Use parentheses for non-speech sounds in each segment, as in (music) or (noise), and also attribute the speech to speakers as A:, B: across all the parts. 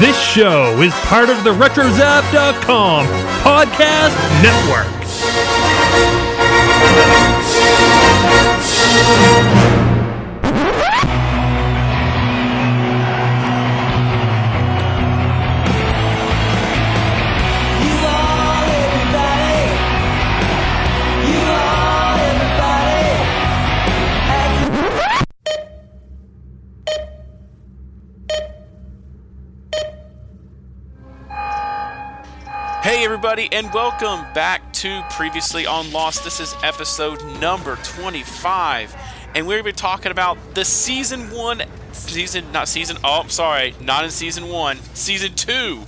A: This show is part of the RetroZap.com podcast network.
B: Everybody, and welcome back to Previously on Lost. This is episode number 25, and we're going to be talking about the season one, season, not season, oh, I'm sorry, not in season one, season two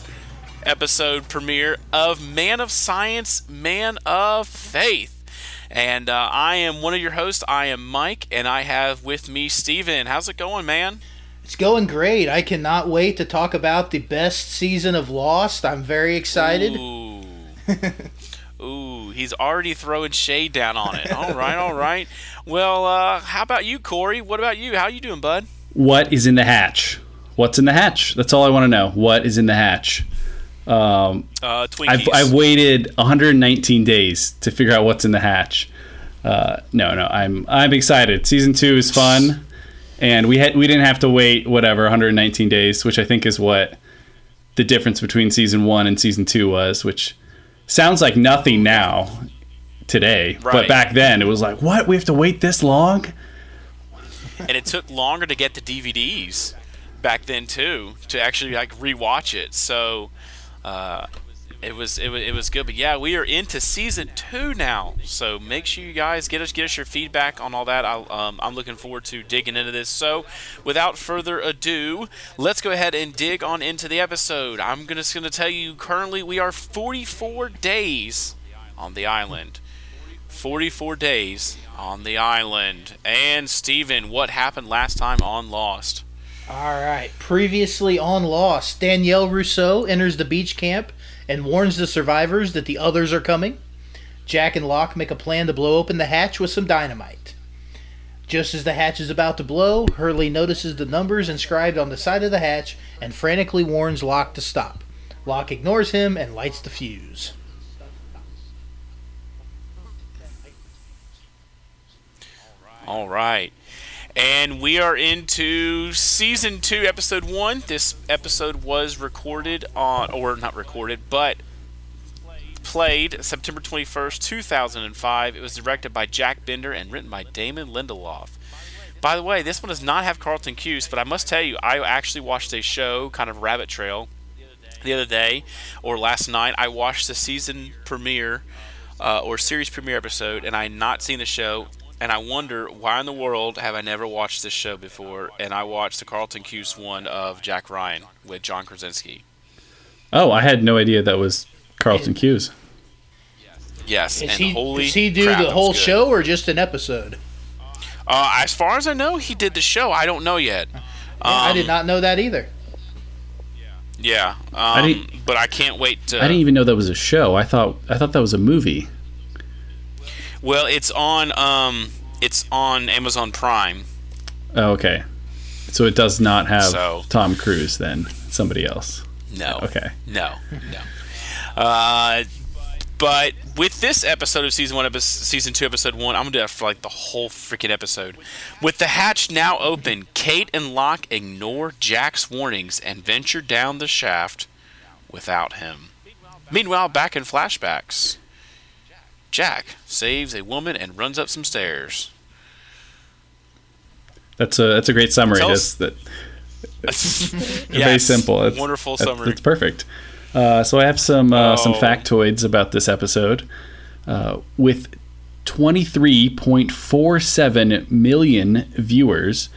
B: episode premiere of Man of Science, Man of Faith. And uh, I am one of your hosts. I am Mike, and I have with me Steven. How's it going, man?
C: It's going great. I cannot wait to talk about the best season of Lost. I'm very excited.
B: Ooh. Ooh, he's already throwing shade down on it. All right, all right. Well, uh, how about you, Corey? What about you? How you doing, bud?
D: What is in the hatch? What's in the hatch? That's all I want to know. What is in the hatch? Um,
B: Uh.
D: I've, I've waited 119 days to figure out what's in the hatch. Uh, no, no, I'm I'm excited. Season two is fun, and we had we didn't have to wait whatever 119 days, which I think is what the difference between season one and season two was, which sounds like nothing now today,
B: Right.
D: but back then it was like, what? We have to wait this long?
B: and it took longer to get the DVDs back then too to actually like rewatch it. So uh, it was it was it was good. But yeah, we are into season two now. So make sure you guys get us get us your feedback on all that. I'll, um, I'm looking forward to digging into this. So without further ado, let's go ahead and dig on into the episode. I'm gonna just gonna tell you currently we are 44 days on the island. 44 days on the island. And Steven, what happened last time on Lost?
C: All right. Previously on Lost, Danielle Rousseau enters the beach camp and warns the survivors that the others are coming. Jack and Locke make a plan to blow open the hatch with some dynamite. Just as the hatch is about to blow, Hurley notices the numbers inscribed on the side of the hatch and frantically warns Locke to stop. Locke ignores him and lights the fuse.
B: All right. And we are into season two, episode one. This episode was recorded on, or not recorded, but played September 21st, 2005. It was directed by Jack Bender and written by Damon Lindelof. By the way, this one does not have Carlton Cuse, but I must tell you, I actually watched a show, kind of Rabbit Trail, the other day, or last night. I watched the season premiere uh, or series premiere episode, and I had not seen the show. And I wonder why in the world have I never watched this show before? And I watched the Carlton Cuse one of Jack Ryan with John Krasinski.
D: Oh, I had no idea that was Carlton Cuse.
B: Yes,
C: Is
B: and
C: he,
B: holy
C: does he do
B: crap,
C: the whole show or just an episode?
B: Uh, as far as I know, he did the show. I don't know yet.
C: I
B: Um,
C: did not know that either.
B: Yeah, um,
D: didn't-
B: but I can't wait to.
D: I didn't even know that was a show. I thought I thought that was a movie.
B: Well, it's on. Um, it's on Amazon Prime.
D: Oh, okay. So it does not have
B: So-
D: Tom Cruise then. Somebody else.
B: No.
D: Okay.
B: No. No. Uh, but with this episode of season one, episode, season two, episode one, I'm gonna do that for like the whole freaking episode. With the hatch now open, Kate and Locke ignore Jack's warnings and venture down the shaft without him. Meanwhile, back in flashbacks, Jack saves a woman and runs up some stairs.
D: That's a that's a great summary.
B: Us-
D: that (laughs) very simple. It's,
B: wonderful summary.
D: That's perfect. Uh, so I have some uh, some
B: Oh.
D: factoids about this episode. Uh, with 23.47 million viewers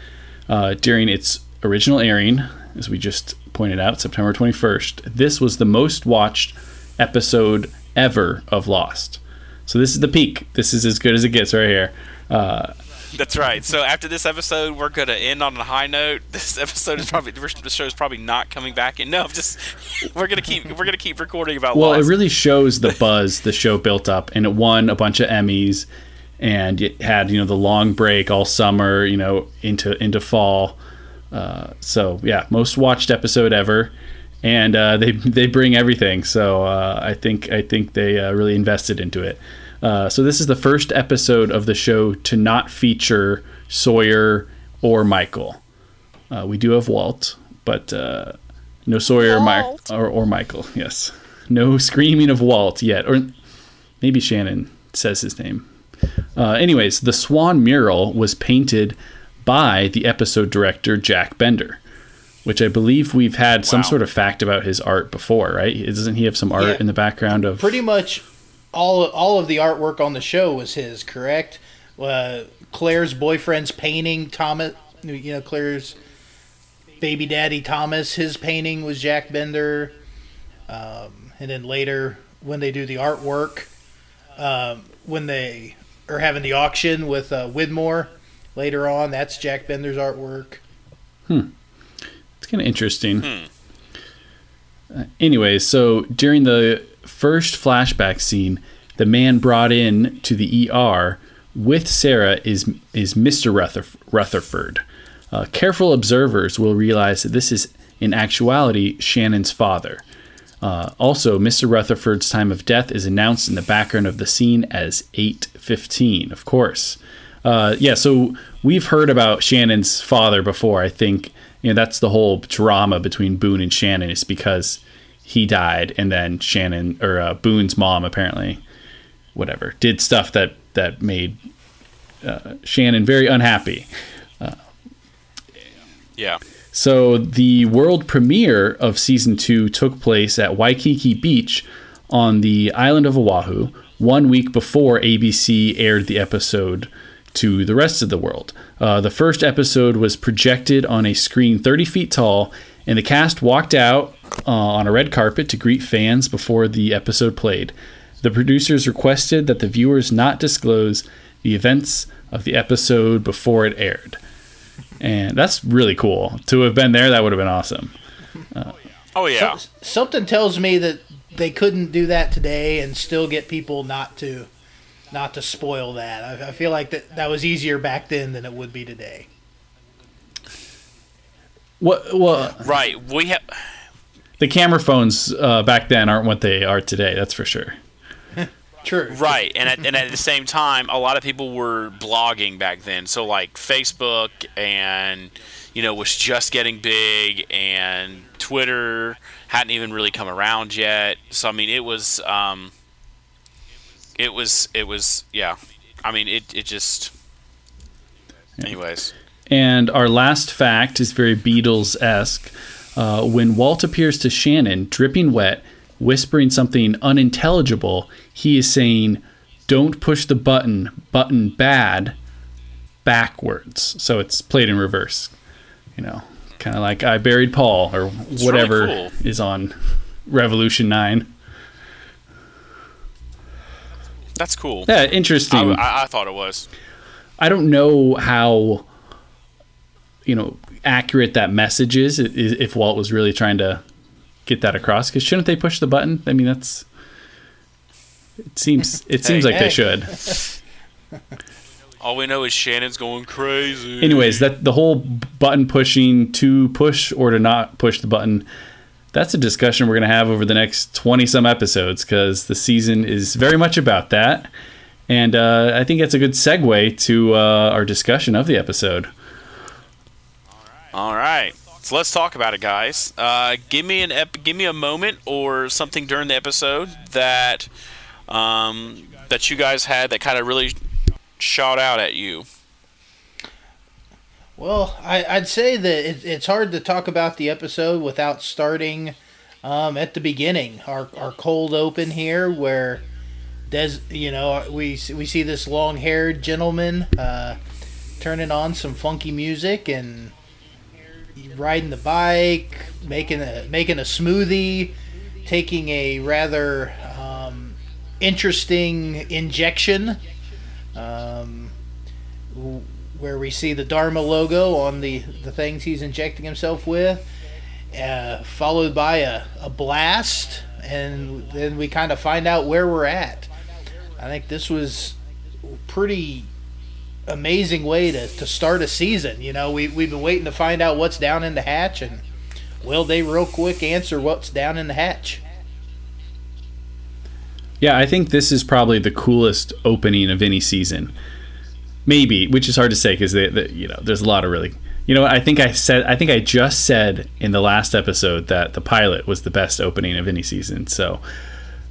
D: uh, during its original airing, as we just pointed out, September 21st. This was the most watched episode ever of Lost. So this is the peak. This is as good as it gets right here. Uh,
B: That's right. So after this episode, we're gonna end on a high note. (laughs) This episode is probably the show is probably not coming back. And no, just (laughs) we're gonna keep we're gonna keep recording about.
D: Well,
B: Lost.
D: it really shows the (laughs) buzz the show built up, and it won a bunch of Emmys, and it had you know the long break all summer, you know into into fall. Uh, so yeah, most watched episode ever, and uh, they they bring everything. So uh, I think I think they uh, really invested into it. Uh, so this is the first episode of the show to not feature Sawyer or Michael. Uh, we do have Walt, but uh, no Sawyer or, Mi- or, or Michael. Yes, no screaming of Walt yet, or maybe Shannon says his name. Uh, anyways, the Swan mural was painted by the episode director Jack Bender, which I believe we've had some sort of fact about his art before, right? Doesn't he have some art
C: Yeah.
D: in the background of?
C: Pretty much all all of the artwork on the show was his, correct? Uh, Claire's boyfriend's painting, Thomas, you know, Claire's baby daddy Thomas, his painting was Jack Bender. Um, and then later, when they do the artwork, um, when they are having the auction with uh, Widmore later on, that's Jack Bender's artwork.
D: It's kind of interesting. Uh, anyways, so during the first flashback scene, the man brought in to the ER with Sarah is is Mr. Rutherf- Rutherford. Uh, careful observers will realize that this is in actuality Shannon's father. Uh, also, Mr. Rutherford's time of death is announced in the background of the scene as 8:15. Of course, uh, yeah. So we've heard about Shannon's father before. I think you know that's the whole drama between Boone and Shannon is because he died, and then Shannon or uh, Boone's mom apparently, whatever, did stuff that that made uh, Shannon very unhappy.
B: Yeah.
D: So the world premiere of season two took place at Waikiki Beach on the island of Oahu one week before ABC aired the episode to the rest of the world. Uh, the first episode was projected on a screen 30 feet tall, and the cast walked out uh, on a red carpet to greet fans before the episode played. The producers requested that the viewers not disclose the events of the episode before it aired. And that's really cool. To have been there, that would have been awesome.
B: Oh yeah.
C: Some- something tells me that they couldn't do that today and still get people not to not to spoil that. I, I feel like that that was easier back then than it would be today.
D: What? Well,
B: Right. We have.
D: the camera phones uh, back then aren't what they are today. That's for sure. (laughs)
C: True.
B: Right, and at, and at the same time, a lot of people were blogging back then. So like Facebook and you know was just getting big, and Twitter hadn't even really come around yet. So I mean, it was um, it was it was yeah. I mean, it it just. Anyways,
D: And our last fact is very Beatles esque. Uh, when Walt appears to Shannon, dripping wet, whispering something unintelligible, he is saying, Don't push the button, button bad, backwards. So it's played in reverse. You know, kind of like I Buried Paul or
B: really
D: whatever
B: cool.
D: is on Revolution 9.
B: That's cool.
D: Yeah, interesting.
B: I, I thought it was.
D: I don't know how you know accurate that message is if Walt was really trying to get that across because shouldn't they push the button? I mean that's it seems it seems
B: Hey.
D: like they should.
B: All we know is Shannon's going crazy.
D: Anyways, that the whole button pushing to push or to not push the button that's a discussion we're going to have over the next 20 some episodes because the season is very much about that. And uh, I think that's a good segue to uh, our discussion of the episode.
B: All right. So let's talk about it, guys. Uh, give me an ep- give me a moment or something during the episode that um, that you guys had that kind of really shot out at you.
C: Well, I, I'd say that it, it's hard to talk about the episode without starting um, at the beginning. Our, our cold open here, where Des, you know, we we see this long haired gentleman uh, turning on some funky music and riding the bike, making a making a smoothie, taking a rather um, interesting injection. Um, where we see the Dharma logo on the, the things he's injecting himself with, uh, followed by a, a blast, and then we kind of find out where we're at. I think this was pretty amazing way to, to start a season. You know, we, we've been waiting to find out what's down in the hatch, and will they real quick answer what's down in the hatch?
D: Yeah, I think this is probably the coolest opening of any season. Maybe, which is hard to say because you know there's a lot of really. You know, I think I said I think I just said in the last episode that the pilot was the best opening of any season. So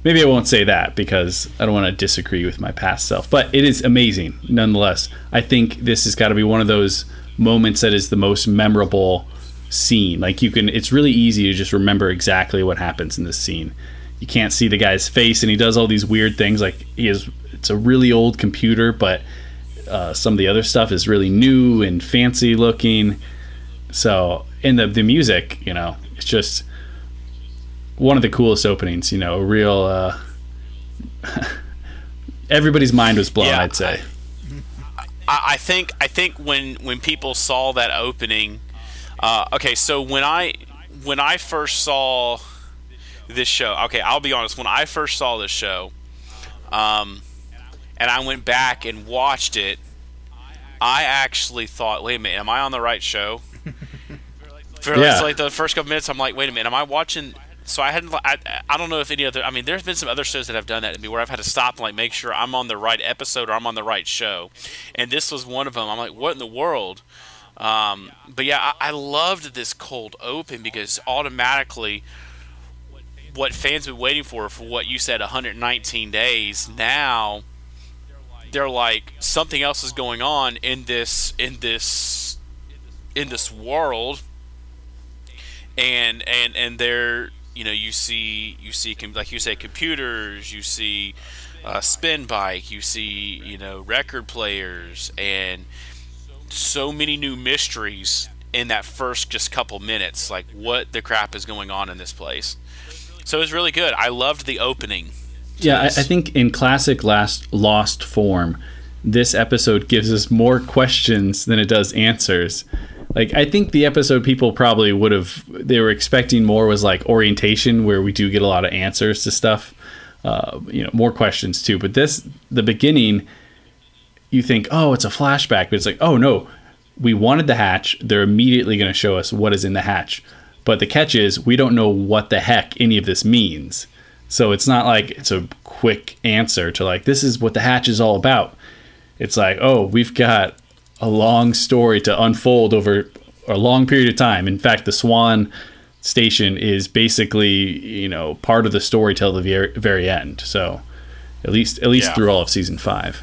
D: maybe I won't say that because I don't want to disagree with my past self. But it is amazing nonetheless. I think this has got to be one of those moments that is the most memorable scene. Like you can, it's really easy to just remember exactly what happens in this scene. You can't see the guy's face, and he does all these weird things. Like he is, it's a really old computer, but uh, some of the other stuff is really new and fancy looking. So, in the the music, you know, it's just one of the coolest openings. You know, a real. Uh, (laughs) everybody's mind was blown. Yeah, I'd say.
B: I, I think I think when when people saw that opening uh, okay, so when I when I first saw this show, okay, I'll be honest. When I first saw this show, um, and I went back and watched it, I actually thought, wait a minute, am I on the right show? (laughs) For yeah. like the first couple minutes, I'm like, wait a minute, am I watching? So I hadn't. I, I don't know if any other. I mean, there's been some other shows that have done that to me where I've had to stop and like make sure I'm on the right episode or I'm on the right show, and this was one of them. I'm like, what in the world? Um, but yeah, I, I loved this cold open because automatically, what fans have been waiting for for what you said 119 days now they're like something else is going on in this in this in this world and and and they're you know you see you see like you say computers you see uh, spin bike you see you know record players and so many new mysteries in that first just couple minutes. Like, what the crap is going on in this place? So it was really good. I loved the opening.
D: Yeah, I, I, think in classic last lost form, this episode gives us more questions than it does answers. Like I think the episode people probably would have they were expecting more was like orientation where we do get a lot of answers to stuff. Uh, you know, more questions too. But this the beginning you think, oh, it's a flashback, but it's like, oh no, we wanted the hatch. They're immediately going to show us what is in the hatch. But the catch is, we don't know what the heck any of this means. So it's not like it's a quick answer to like, this is what the hatch is all about. It's like, oh, we've got a long story to unfold over a long period of time. In fact, the Swan station is basically, you know, part of the story till the very, very end. So at least, at least yeah. through all of season five.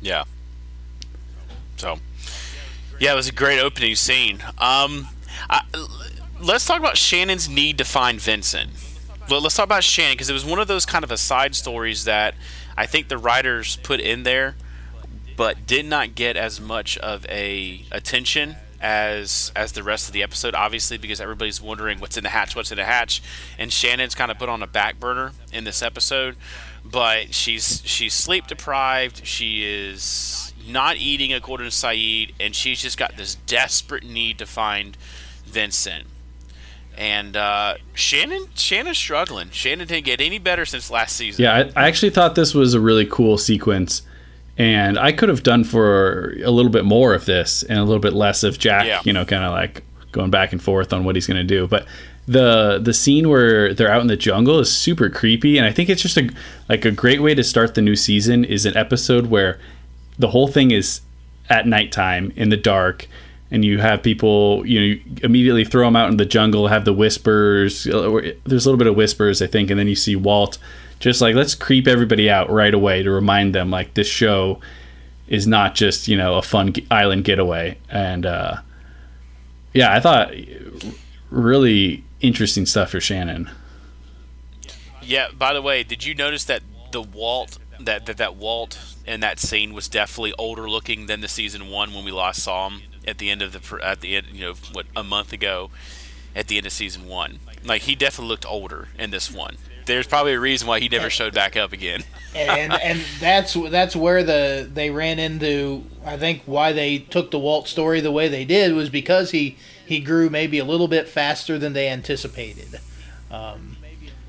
B: Yeah. So, yeah, it was a great opening scene. Um, I, let's talk about Shannon's need to find Vincent. Well, let's talk about Shannon because it was one of those kind of aside stories that I think the writers put in there, but did not get as much of a attention as as the rest of the episode. Obviously, because everybody's wondering what's in the hatch, what's in the hatch, and Shannon's kind of put on a back burner in this episode but she's she's sleep deprived. She is not eating according to Sayid, and she's just got this desperate need to find Vincent. And uh, Shannon Shannon's struggling. Shannon didn't get any better since last season.
D: Yeah, I, I actually thought this was a really cool sequence, and I could have done for a little bit more of this and a little bit less of Jack. Yeah. You know, kind of like going back and forth on what he's going to do. But the the scene where they're out in the jungle is super creepy and i think it's just a like a great way to start the new season is an episode where the whole thing is at nighttime in the dark and you have people you know you immediately throw them out in the jungle have the whispers uh, there's a little bit of whispers i think and then you see walt just like let's creep everybody out right away to remind them like this show is not just you know a fun island getaway and uh yeah i thought really interesting stuff for Shannon.
B: Yeah. By the way, did you notice that the Walt that that, that Walt in that scene was definitely older looking than the season one when we last saw him at the end of the at the end you know what a month ago at the end of season one. Like he definitely looked older in this one. There's probably a reason why he never showed back up again. (laughs)
C: and and that's that's where the they ran into. I think why they took the Walt story the way they did was because he he grew maybe a little bit faster than they anticipated. Um,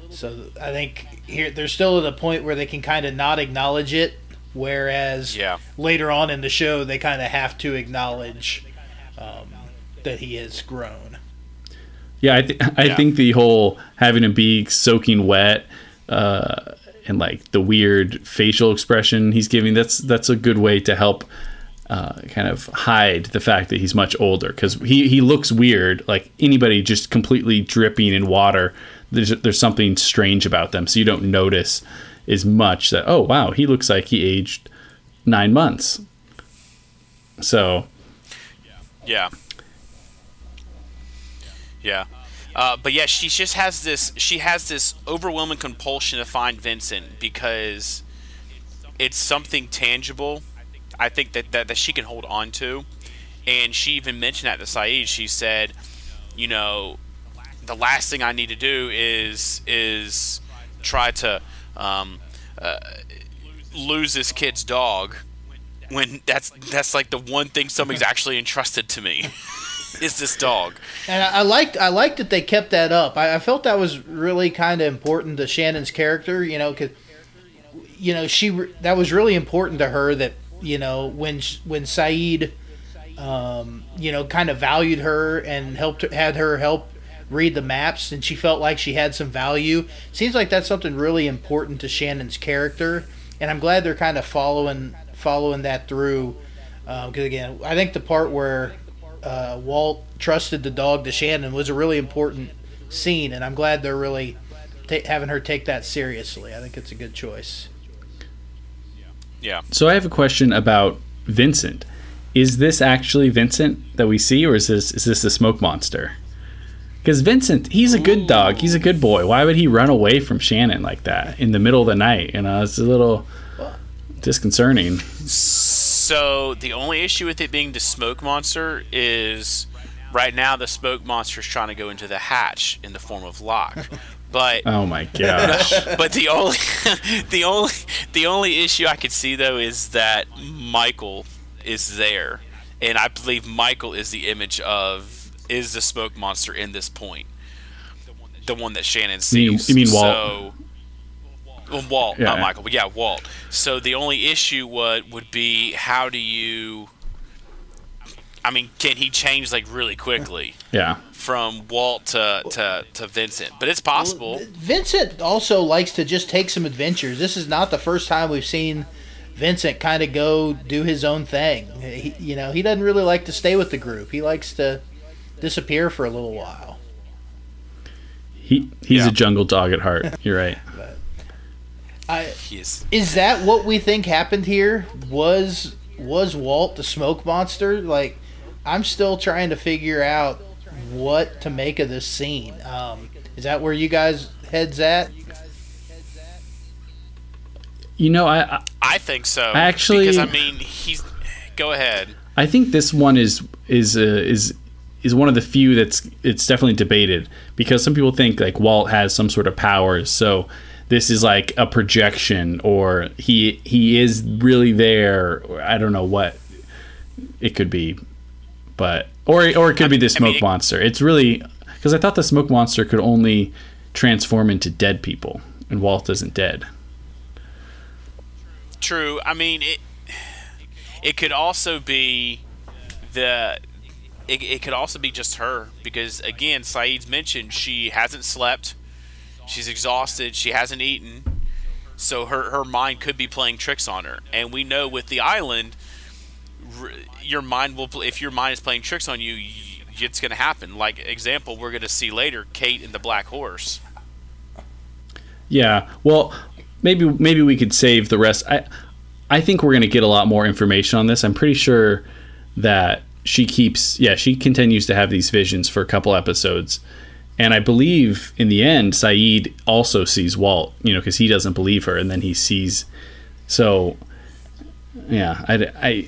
C: so I think here they're still at a point where they can kind of not acknowledge it, whereas
B: yeah.
C: later on in the show they kind of have to acknowledge um, that he has grown.
D: Yeah, I, th- I
B: Yeah.
D: think the whole having him be soaking wet uh, and like the weird facial expression he's giving that's that's a good way to help uh, kind of hide the fact that he's much older because he, he looks weird like anybody just completely dripping in water there's there's something strange about them so you don't notice as much that oh wow he looks like he aged nine months so
B: Yeah. Yeah. Uh, but yeah, she just has this. She has this overwhelming compulsion to find Vincent because it's something tangible. I think that, that that she can hold on to, and she even mentioned that to Sayid. She said, you know, the last thing I need to do is is try to um, uh, lose this kid's dog when that's that's like the one thing somebody's (laughs) actually entrusted to me (laughs) is this dog.
C: And I, I liked I liked that they kept that up. I, I felt that was really kind of important to Shannon's character. You know, because you know she re- that was really important to her that you know when when Sayid, um, you know, kind of valued her and helped had her help read the maps, and she felt like she had some value. Seems like that's something really important to Shannon's character, and I'm glad they're kind of following following that through. Because again, I think the part where uh, Walt trusted the dog to Shannon was a really important scene, and I'm glad they're really ta having her take that seriously. I think it's a good choice.
B: Yeah.
D: So I have a question about Vincent. Is this actually Vincent that we see, or is this is this the smoke monster? Because Vincent, he's a good dog. He's a good boy. Why would he run away from Shannon like that in the middle of the night? You know, it's a little disconcerting.
B: So the only issue with it being the smoke monster is right now the smoke monster is trying to go into the hatch in the form of Locke. (laughs) But
D: Oh my gosh. (laughs)
B: but the only (laughs) the only the only issue I could see though is that Michael is there, and I believe Michael is the image of is the smoke monster in this point, the one that Shannon
D: You mean-
B: sees.
D: you mean Walt?
B: So, well, Walt,
D: Yeah.
B: not Michael, but yeah, Walt. So the only issue would would be how do you? I mean, can he change like really quickly
D: yeah.
B: from Walt to to, to Vincent? But it's possible.
C: Vincent also likes to just take some adventures. This is not the first time we've seen Vincent kind of go do his own thing. He, you know, he doesn't really like to stay with the group. He likes to disappear for a little while.
D: He he's
B: Yeah.
D: a jungle dog at heart. (laughs) You're right.
C: I,
B: He is.
C: is that what we think happened here? Was was Walt the smoke monster? Like, I'm still trying to figure out what to make of this scene. Um, is that where you guys heads at?
D: You know, I I-
B: I think so.
D: Actually-
B: because I mean, he's. Go ahead.
D: I think this one is is uh, is is one of the few that's it's definitely debated because some people think like Walt has some sort of powers, so this is like a projection or he he is really there. I don't know what it could be, but or or it could be the
B: I
D: smoke
B: mean, it-
D: monster. It's really because I thought the smoke monster could only transform into dead people, and Walt isn't dead.
B: True. I mean, it. It could also be the. It, it could also be just her because again, Sayid's mentioned she hasn't slept, she's exhausted, she hasn't eaten, so her her mind could be playing tricks on her. And we know with the island, your mind will if your mind is playing tricks on you, it's going to happen. Like example, we're going to see later, Kate and the Black Horse.
D: Yeah. Well, maybe maybe we could save the rest. I I think we're going to get a lot more information on this. I'm pretty sure that she keeps yeah, she continues to have these visions for a couple episodes. And I believe in the end Sayid also sees Walt, you know, cuz he doesn't believe her and then he sees so yeah, I, I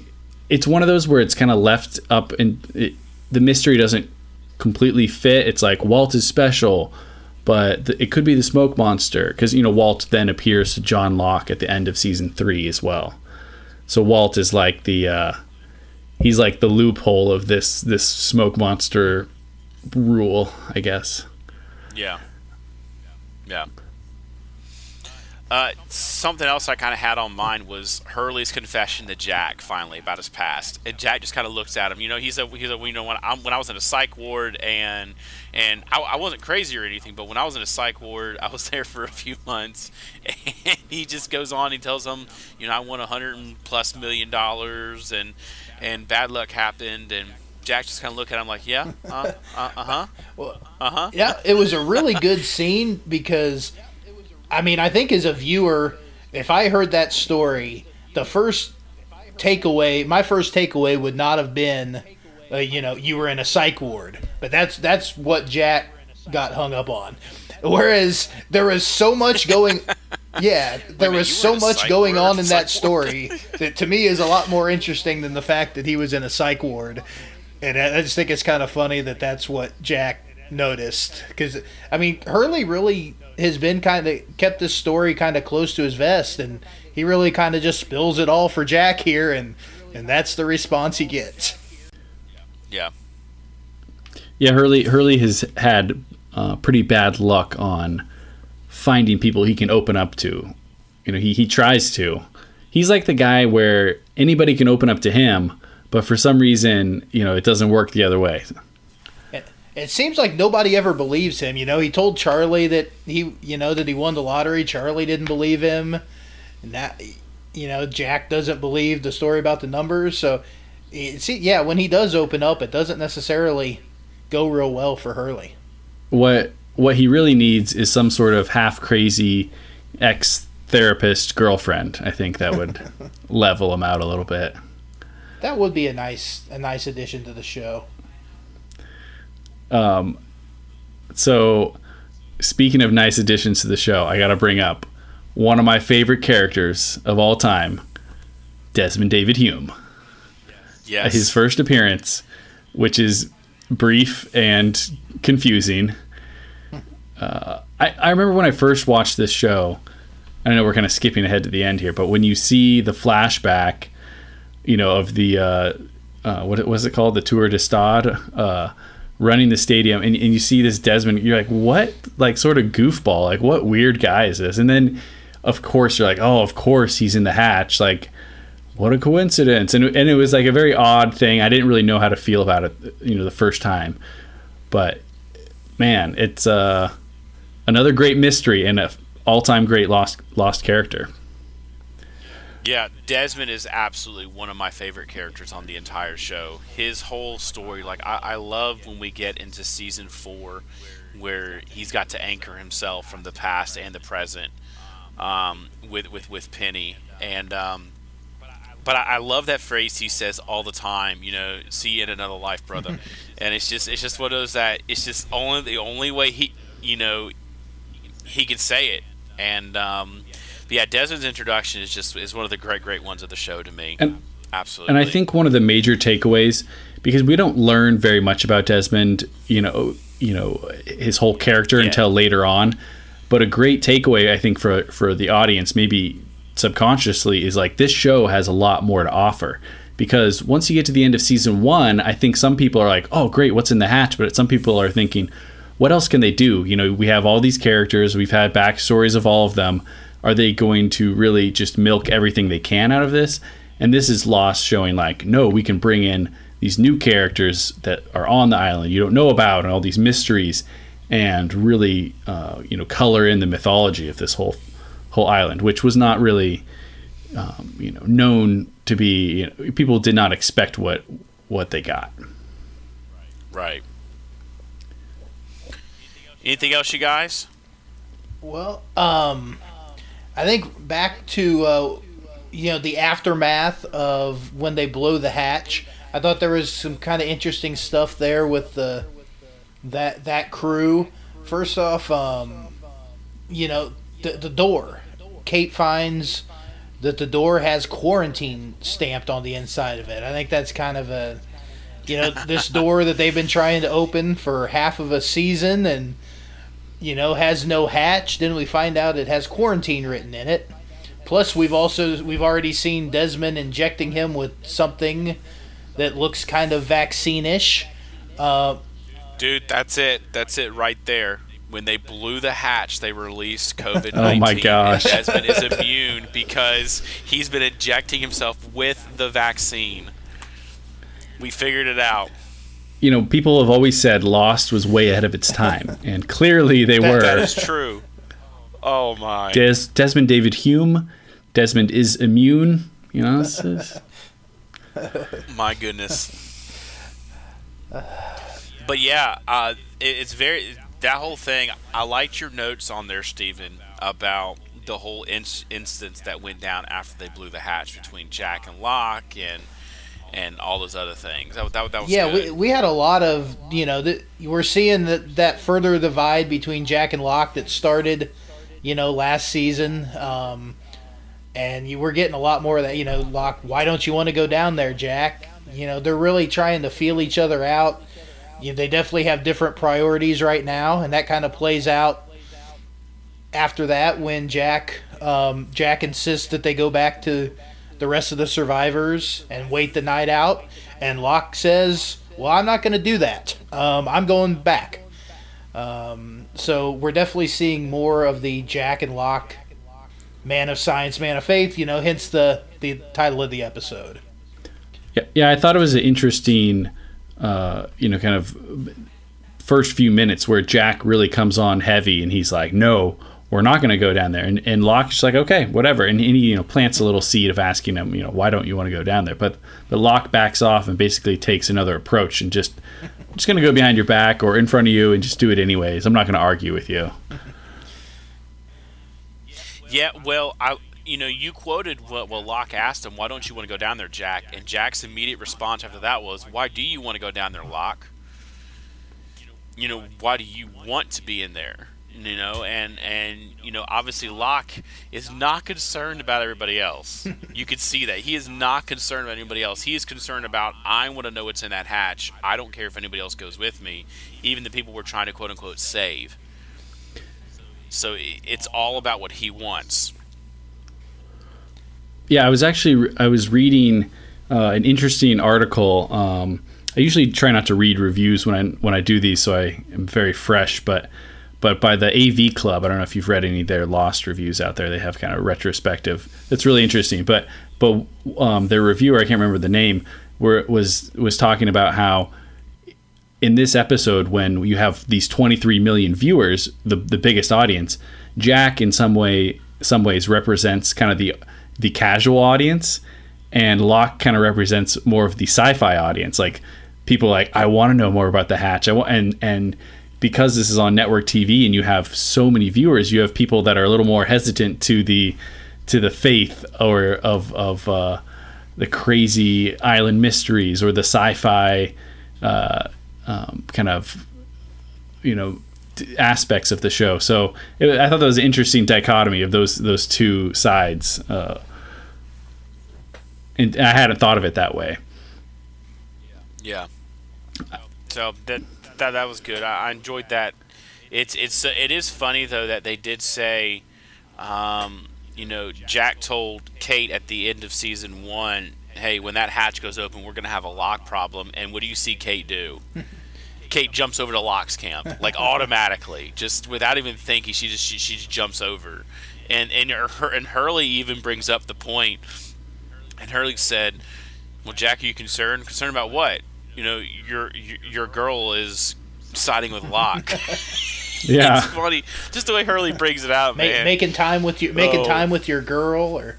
D: it's one of those where it's kind of left up and it, the mystery doesn't completely fit. It's like Walt is special, but it could be the smoke monster because you know Walt then appears to John Locke at the end of season three as well. So Walt is like the uh, he's like the loophole of this this smoke monster rule, I guess.
B: Yeah. Yeah. Uh, something else I kind of had on mind was Hurley's confession to Jack finally about his past, and Jack just kind of looks at him. You know, he's a he's a you know when I when I was in a psych ward and and I, I wasn't crazy or anything, but when I was in a psych ward, I was (laughs) there for a few months, and he just goes on. He tells him, you know, I won a hundred plus million dollars, and and bad luck happened, and Jack just kind of looked at him like, yeah, uh, uh, huh, (laughs)
C: Well,
B: uh huh.
C: yeah, it was a really good scene because, I mean, I think as a viewer, if I heard that story, the first takeaway, my first takeaway would not have been, uh, you know, you were in a psych ward, but that's that's what Jack got hung up on. Whereas there was so much going, (laughs) yeah, (laughs) there
B: minute,
C: was so much
B: psych
C: going
B: ward?
C: on in that
B: Psych ward?
C: story (laughs) that to me is a lot more interesting than the fact that he was in a psych ward. And I I just think it's kind of funny that that's what Jack noticed. Because, I mean, Hurley really has been kind of kept this story kind of close to his vest, and he really kind of just spills it all for Jack here, and, and that's the response he gets.
B: Yeah.
D: Yeah, Hurley Hurley has had uh, pretty bad luck on finding people he can open up to. You know, he he tries to. He's like the guy where anybody can open up to him, but for some reason, you know, it doesn't work the other way.
C: It, it seems like nobody ever believes him. You know, he told Charlie that he, you know, that he won the lottery. Charlie didn't believe him, and that, you know, Jack doesn't believe the story about the numbers. So, it, see, yeah, when he does open up, it doesn't necessarily go real well for Hurley.
D: What what he really needs is some sort of half crazy ex therapist girlfriend. I think that would (laughs) level him out a little bit.
C: That would be a nice, a nice addition to the show.
D: Um, so, speaking of nice additions to the show, I got to bring up one of my favorite characters of all time, Desmond David Hume.
B: Yes.
D: His first appearance, which is brief and confusing. Uh, I, I remember when I first watched this show. I know we're kind of skipping ahead to the end here, but when you see the flashback, you know, of the uh, uh, what was it called, the Tour de Stade, uh, running the stadium, and, and you see this Desmond, you're like, what, like, sort of goofball, like, what weird guy is this? And then, of course, you're like, oh, of course, he's in the hatch, like, what a coincidence, and and it was like a very odd thing. I didn't really know how to feel about it, you know, the first time, but man, it's uh, another great mystery and a all-time great lost lost character.
B: Yeah, Desmond is absolutely one of my favorite characters on the entire show. His whole story, like I, I love when we get into season four, where he's got to anchor himself from the past and the present, um, with with with Penny, and um, but I, I love that phrase he says all the time. You know, see you in another life, brother. (laughs) and it's just it's just one of those that it's just only the only way he you know he can say it, and um, yeah, Desmond's introduction is just is one of the great great ones of the show to me.
D: And-
B: Absolutely.
D: And I think one of the major takeaways, because we don't learn very much about Desmond, you know, you know, his whole character
B: Yeah.
D: until later on. But a great takeaway, I think, for for the audience, maybe subconsciously, is like this show has a lot more to offer. Because once you get to the end of season one, I think some people are like, "Oh, great, what's in the hatch?" But some people are thinking, "What else can they do?" You know, we have all these characters, we've had backstories of all of them. Are they going to really just milk everything they can out of this? And this is Lost showing like, no, we can bring in these new characters that are on the island you don't know about, and all these mysteries, and really, uh, you know, color in the mythology of this whole whole island, which was not really, um, you know, known to be. You know, people did not expect what what they got.
B: right. Anything else, you guys?
C: Well, um, I think back to uh, you know the aftermath of when they blow the hatch. I thought there was some kind of interesting stuff there with the that that crew. First off, um, you know the the door. Kate finds that the door has quarantine stamped on the inside of it. I think that's kind of a you know this door that they've been trying to open for half of a season and you know, has no hatch. Then we find out it has quarantine written in it. Plus, we've also we've already seen Desmond injecting him with something that looks kind of vaccine-ish. Uh,
B: Dude, that's it. That's it right there. when they blew the hatch, they released COVID-19. (laughs)
D: Oh my gosh.
B: And Desmond is (laughs) immune because he's been injecting himself with the vaccine. We figured it out.
D: You know, people have always said Lost was way ahead of its time, (laughs) and clearly they
C: That-
D: were.
B: That is true. Oh my.
D: Des- Desmond David Hume. Desmond is immune. You know, it's, it's- (laughs)
B: My goodness. But yeah, uh, it, it's very that whole thing. I liked your notes on there, Steven, about the whole in- instance that went down after they blew the hatch between Jack and Locke and and all those other things. That, that, that was
C: Yeah,
B: good.
C: we, we had a lot of you know that we're seeing that that further divide between Jack and Locke that started, you know, last season. Um, and you were getting a lot more of that. You know, Locke, why don't you want to go down there, Jack? You know, they're really trying to feel each other out. You, they definitely have different priorities right now, and that kind of plays out after that when Jack um, Jack insists that they go back to the rest of the survivors and wait the night out, and Locke says, "Well, I'm not going to do that. Um, I'm going back." Um, so we're definitely seeing more of the Jack and Locke man of science, man of faith. You know, hence the the title of the episode.
D: yeah, yeah, I thought it was an interesting, uh, you know, kind of first few minutes where Jack really comes on heavy and he's like, no, we're not going to go down there. And, and Locke's like, okay, whatever. And, and he, you know, plants a little seed of asking him, you know, why don't you want to go down there? But, but Locke backs off and basically takes another approach and just, I'm just going to go behind your back or in front of you and just do it anyways. I'm not going to argue with you.
B: Yeah, well, I you know you quoted what well Locke asked him, "Why don't you want to go down there, Jack?" And Jack's immediate response after that was, "Why do you want to go down there, Locke? You know, why do you want to be in there?" You know, and and you know, obviously Locke is not concerned about everybody else. (laughs) you could see that he is not concerned about anybody else. He is concerned about I want to know what's in that hatch. I don't care if anybody else goes with me, even the people we're trying to quote unquote save. So it's all about what he wants.
D: Yeah, I was actually I was reading uh, an interesting article. Um, I usually try not to read reviews when I when I do these, so I am very fresh. But but by the AV Club, I don't know if you've read any of their Lost reviews out there. They have kind of retrospective. It's really interesting. But but um, their reviewer, I can't remember the name, where was was talking about how in this episode when you have these 23 million viewers the the biggest audience Jack in some way some ways represents kind of the the casual audience and Locke kind of represents more of the sci-fi audience like people like I want to know more about the hatch I want and and because this is on network TV and you have so many viewers you have people that are a little more hesitant to the to the faith or of of uh, the crazy island mysteries or the sci-fi uh, um, kind of you know aspects of the show. So it, I thought that was an interesting dichotomy of those those two sides, uh, and I hadn't thought of it that way.
B: Yeah. So that that that was good. I, I enjoyed that. It's it's it is funny though that they did say, um, you know, Jack told Kate at the end of season one, "Hey, when that hatch goes open, we're gonna have a Locke problem." And what do you see Kate do? (laughs) Kate jumps over to Locke's camp like automatically, just without even thinking. She just she, she just jumps over, and and her and Hurley even brings up the point, and Hurley said, "Well, Jack, are you concerned? Concerned about what? You know, your your, your girl is siding with Locke." (laughs)
D: Yeah,
B: it's funny, just the way Hurley brings it out,
C: Ma-
B: man.
C: making time with your making
B: Oh.
C: time with your girl or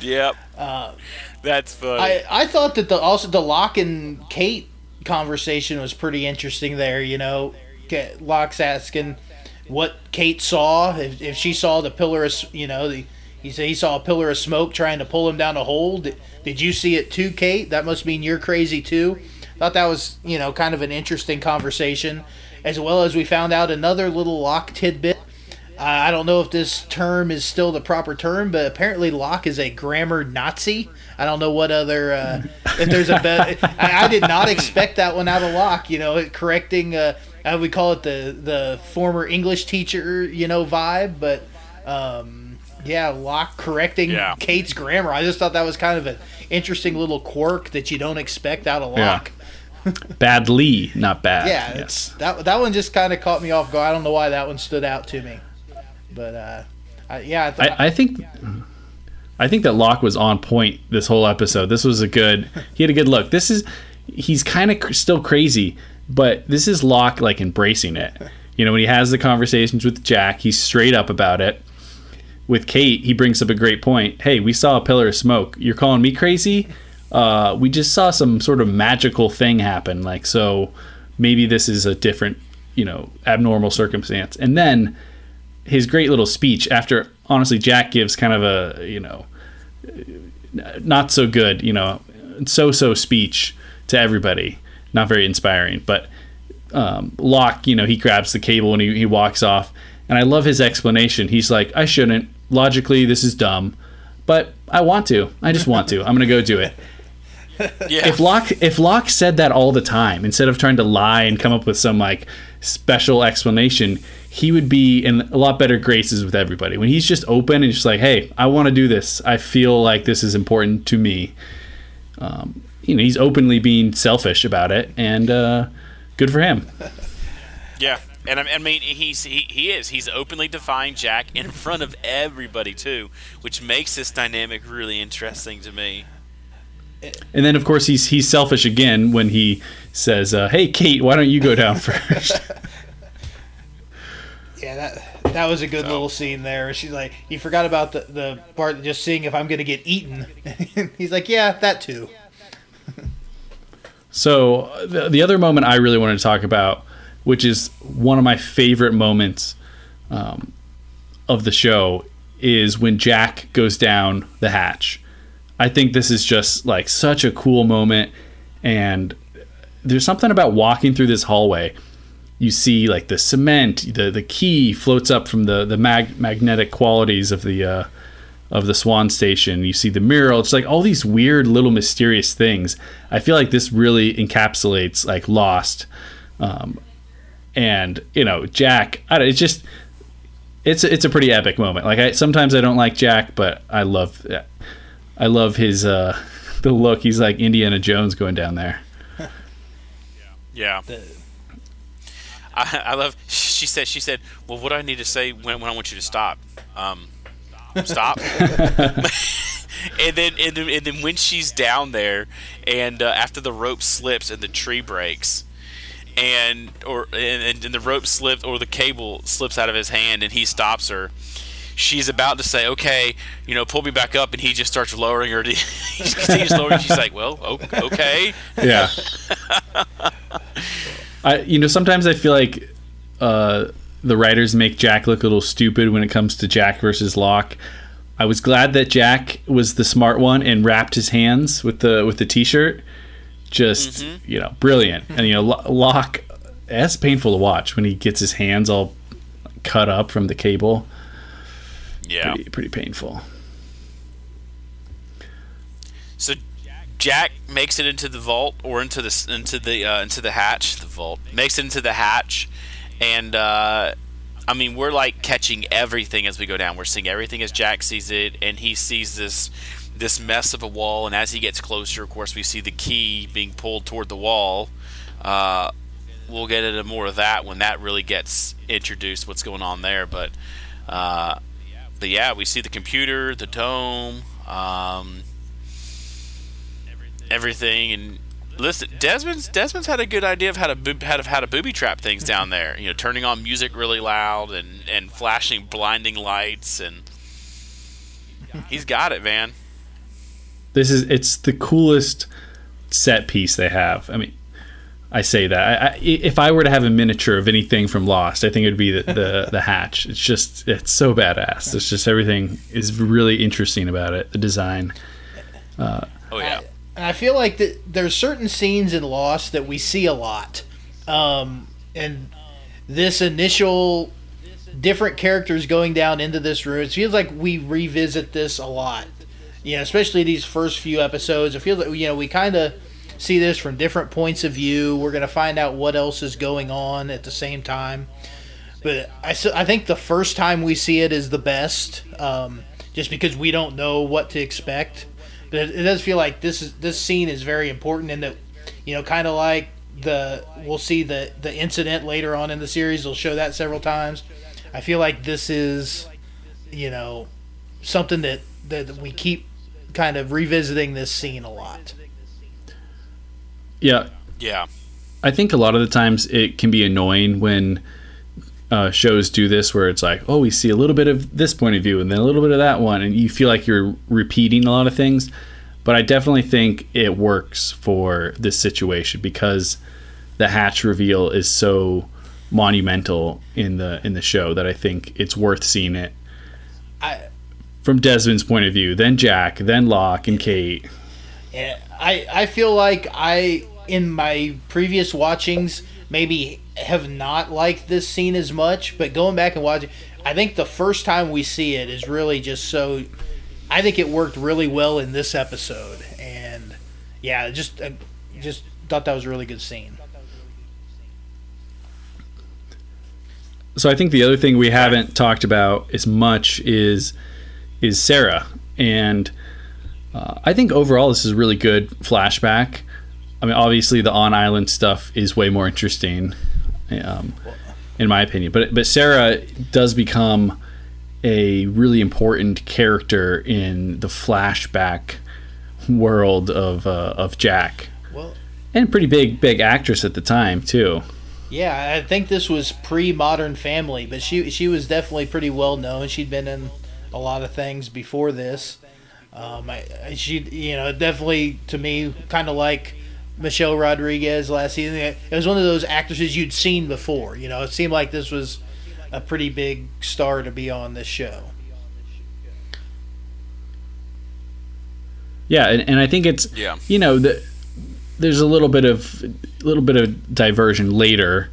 B: yep, (laughs) uh, that's funny.
C: I, I thought that the also the Locke and Kate conversation was pretty interesting there. You know, Ka- Locke's asking what Kate saw if, if she saw the pillar of you know the he said he saw a pillar of smoke trying to pull him down a hole. Did, did you see it too, Kate? That must mean you're crazy too. Thought that was you know kind of an interesting conversation, as well as we found out another little Locke tidbit. Uh, I don't know if this term is still the proper term, but apparently Locke is a grammar Nazi. I don't know what other uh, if there's a better. I, I did not expect that one out of Locke. You know, correcting. Uh, I would call it the the former English teacher, you know, vibe. But um, yeah, Locke correcting
B: Yeah.
C: Kate's grammar. I just thought that was kind of an interesting little quirk that you don't expect out of
D: Yeah.
C: Locke. (laughs)
D: Badly, not bad.
C: Yeah,
D: yes.
C: that that one just kind of caught me off guard. I don't know why that one stood out to me, but uh, I, yeah, I, th-
D: I, I think I think that Locke was on point this whole episode. This was a good. He had a good look. This is he's kind of cr- still crazy, but this is Locke like embracing it. You know, when he has the conversations with Jack, he's straight up about it. With Kate, he brings up a great point. Hey, we saw a pillar of smoke. You're calling me crazy? Uh, we just saw some sort of magical thing happen. Like, so maybe this is a different, you know, abnormal circumstance. And then his great little speech after, honestly, Jack gives kind of a, you know, not so good, you know, so so speech to everybody. Not very inspiring. But um, Locke, you know, he grabs the cable and he, he walks off. And I love his explanation. He's like, I shouldn't. Logically, this is dumb. But I want to. I just want to. I'm going to go do it. (laughs)
B: Yeah.
D: If Locke if Locke said that all the time, instead of trying to lie and come up with some like special explanation, he would be in a lot better graces with everybody. When he's just open and just like, "Hey, I want to do this. I feel like this is important to me." Um, you know, he's openly being selfish about it, and uh, good for him.
B: Yeah, and I, I mean he's he, he is he's openly defying Jack in front of everybody too, which makes this dynamic really interesting to me.
D: And then, of course, he's he's selfish again when he says, uh, "Hey, Kate, why don't you go down (laughs) first?
C: yeah, that that was a good little scene there. She's like, "You forgot about the the part of just seeing if I'm gonna get eaten. (laughs) He's like, yeah, that too.
D: So the, the other moment I really wanted to talk about, which is one of my favorite moments um, of the show, is when Jack goes down the hatch. I think this is just like such a cool moment, and there's something about walking through this hallway. You see like the cement, the the key floats up from the the mag- magnetic qualities of the uh, of the Swan Station. You see the mural. It's like all these weird little mysterious things. I feel like this really encapsulates like Lost, um, and you know Jack. I don't, it's just it's it's a pretty epic moment. Like I sometimes I don't like Jack, but I love I love his uh, (laughs) the look. He's like Indiana Jones going down there. (laughs)
B: Yeah. I, I love. She said. She said. Well, what do I need to say when, when I want you to stop? Um, stop. (laughs) and then and then and then when she's down there, and uh, after the rope slips and the tree breaks, and or and, and the rope slips or the cable slips out of his hand, and he stops her. She's about to say, "Okay, you know, pull me back up," and he just starts lowering her. To, (laughs) he continues lowering. She's like, "Well, okay."
D: Yeah. (laughs) I you know sometimes I feel like uh, the writers make Jack look a little stupid when it comes to Jack versus Locke. I was glad that Jack was the smart one and wrapped his hands with the with the t-shirt. Just you know, brilliant. And you know, Lo- Locke. That's painful to watch when he gets his hands all cut up from the cable.
B: Yeah.
D: Pretty, pretty painful.
B: So Jack makes it into the vault or into the into the uh, into the hatch. The vault makes it into the hatch, and uh, I mean we're like catching everything as we go down. We're seeing everything as Jack sees it, and he sees this this mess of a wall. And as he gets closer, of course, we see the key being pulled toward the wall. Uh, we'll get into more of that when that really gets introduced. What's going on there, but. Uh, but yeah, we see the computer, the dome, um, everything, and listen, Desmond's Desmond's had a good idea of how to how to how to booby trap things down there. You know, turning on music really loud and and flashing blinding lights, and he's got it, man.
D: This is it's the coolest set piece they have. I mean, I say that. I, I, if I were to have a miniature of anything from Lost, I think it would be the, the (laughs) the hatch. It's just it's so badass. It's just everything is really interesting about it. The design.
B: Oh yeah,
C: And I feel like that there's certain scenes in Lost that we see a lot, um, and this initial different characters going down into this room. It feels like we revisit this a lot. You know, especially these first few episodes. It feels like you know we kind of see this from different points of view. We're gonna find out what else is going on at the same time. But I, I think the first time we see it is the best, um, just because we don't know what to expect. But it, it does feel like this is this scene is very important in that you know, kind of like the we'll see the the incident later on in the series. They'll show that several times. I feel like this is, you know, something that that we keep kind of revisiting this scene a lot.
D: Yeah,
B: Yeah.
D: I think a lot of the times it can be annoying when uh, shows do this, where it's like, oh, we see a little bit of this point of view and then a little bit of that one, and you feel like you're repeating a lot of things. But I definitely think it works for this situation because the hatch reveal is so monumental in the in the show that I think it's worth seeing it
C: I
D: from Desmond's point of view, then Jack, then Locke and Kate.
C: Yeah, I I feel like I in my previous watchings maybe have not liked this scene as much, but going back and watching, I think the first time we see it is really just so. I think it worked really well in this episode, and yeah, just uh, just thought that was a really good scene.
D: So I think the other thing we haven't talked about as much is is Sarah, and uh, I think overall this is a really good flashback. I mean, obviously the on island stuff is way more interesting, um, in my opinion. But but Sarah does become a really important character in the flashback world of uh, of Jack,
C: Well,
D: and pretty big big actress at the time too.
C: yeah, I think this was pre Modern Family, but she she was definitely pretty well known. She'd been in a lot of things before this. Um, I, I- she, you know, definitely to me, kind of like Michelle Rodriguez last season. It was one of those actresses you'd seen before. You know, it seemed like this was a pretty big star to be on this show.
D: Yeah, and, and I think it's
B: Yeah.
D: you know the, there's a little bit of a little bit of diversion later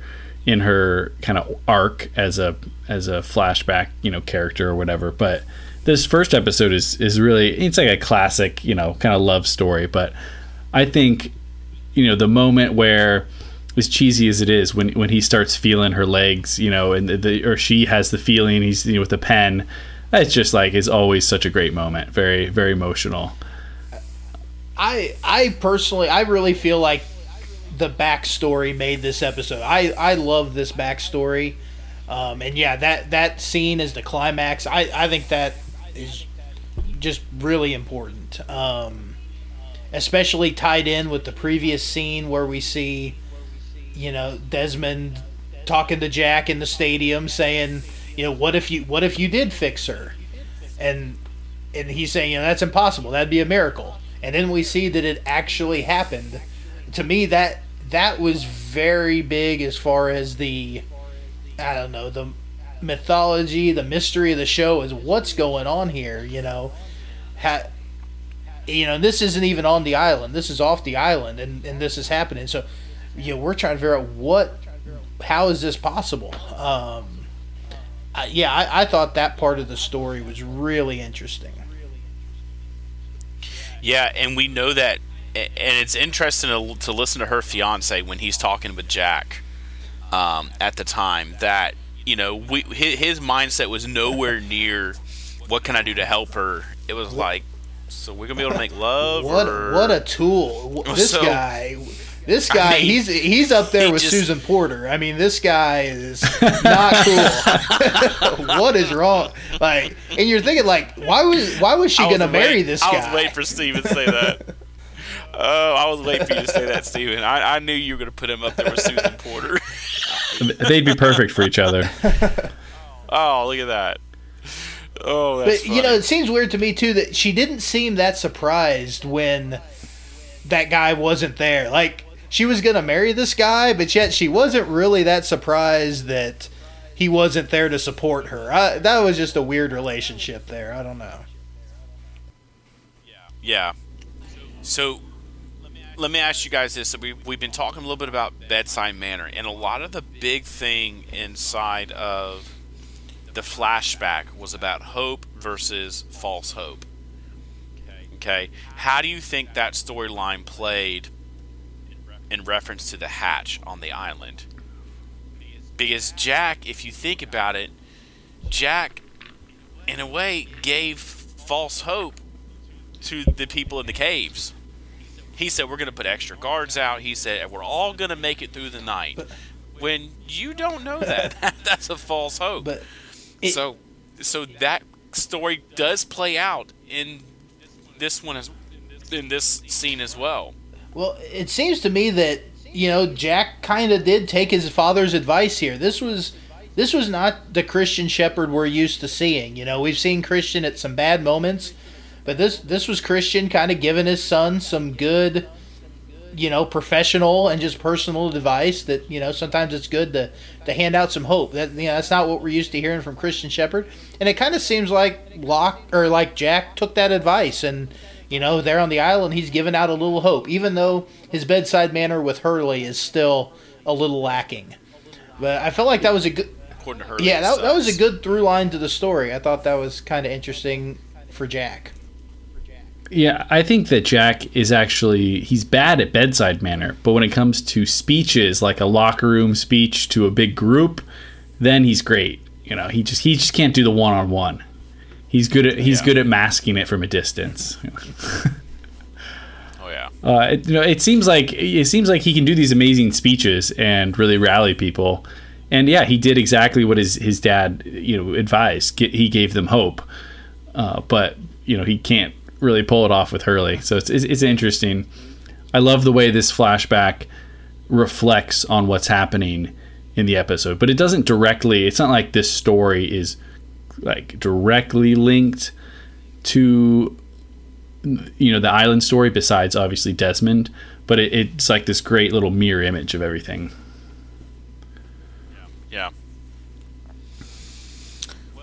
D: in her kind of arc as a as a flashback you know character or whatever, but this first episode is is really it's like a classic you know kind of love story, but I think you know the moment where as cheesy as it is when when he starts feeling her legs you know and the, the or she has the feeling he's you know, with the pen it's just like is always such a great moment. Very very emotional.
C: I I personally I really feel like the backstory made this episode. I I love this backstory, um, and yeah, that that scene is the climax. I I think that is just really important, um, especially tied in with the previous scene where we see, you know, Desmond talking to Jack in the stadium, saying, you know, what if you what if you did fix her, and and he's saying, you know, that's impossible. That'd be a miracle. And then we see that it actually happened. To me, that that was very big as far as the, I don't know, the mythology, the mystery of the show is what's going on here. You know, ha, you know, this isn't even on the island. This is off the island, and and this is happening. So, you know, we're trying to figure out what, how is this possible? Um, yeah, I, I thought that part of the story was really interesting.
B: Yeah, and we know that, and it's interesting to, to listen to her fiance when he's talking with Jack um, at the time. That you know, we his, his mindset was nowhere near. What can I do to help her? It was like, so we're gonna be able to make love.
C: What
B: or,
C: what a tool! (laughs) This
B: So-
C: guy, this guy,
B: mean,
C: he's he's up there
B: he
C: with
B: just-
C: Susan Porter. I mean, this guy is not cool. (laughs) what is wrong? Like, and you're thinking like, why was why was she
B: I
C: gonna marry
B: wait-
C: this guy?
B: I was waiting for Steven to say that. (laughs) Oh, I was waiting for you to say that, Steven. I, I knew you were going to put him up there with Susan Porter. (laughs)
D: they'd be perfect for each other (laughs)
B: oh, look at that. Oh, that's
C: but you know, it seems weird to me too that she didn't seem that surprised when that guy wasn't there. Like she was gonna marry this guy, but yet she wasn't really that surprised that he wasn't there to support her. I, that was just a weird relationship there. I don't know.
B: Yeah. So let me ask you guys this. We, we've been talking a little bit about bedside manner, and a lot of the big thing inside of the flashback was about hope versus false hope. Okay. How do you think that storyline played in reference to the hatch on the island? Because Jack, if you think about it, Jack, in a way, gave false hope to the people in the caves. He said we're going to put extra guards out. He said we're all going to make it through the night. when you don't know that, (laughs) (laughs) that's a false hope.
C: But it-
B: so, so that story does play out in this one as in this scene as well.
C: Well, it seems to me that you know Jack kind of did take his father's advice here. This was this was not the Christian Shephard we're used to seeing. You know, we've seen Christian at some bad moments, but this this was Christian kind of giving his son some good, you know, professional and just personal advice. That you know sometimes it's good to to hand out some hope. That you know that's not what we're used to hearing from Christian Shephard. And it kind of seems like Locke or like Jack took that advice and you know, there on the island, he's given out a little hope, even though his bedside manner with Hurley is still a little lacking. But I felt like that was a good,
B: According to her,
C: yeah, that, that was a good through line to the story. I thought that was kind of interesting for Jack.
D: Yeah, I think that Jack is actually he's bad at bedside manner, but when it comes to speeches like a locker room speech to a big group, then he's great. You know, he just he just can't do the one on one. He's good at he's
B: Yeah.
D: good at masking it from a distance. (laughs)
B: Oh yeah.
D: Uh, it, you know, it seems like it seems like he can do these amazing speeches and really rally people. And yeah, he did exactly what his his dad you know advised. He gave them hope, uh, but you know he can't really pull it off with Hurley. So it's, it's it's interesting. I love the way this flashback reflects on what's happening in the episode, but it doesn't directly. It's not like this story is like directly linked to you know the island story besides obviously desmond but it, it's like this great little mirror image of everything
B: Yeah.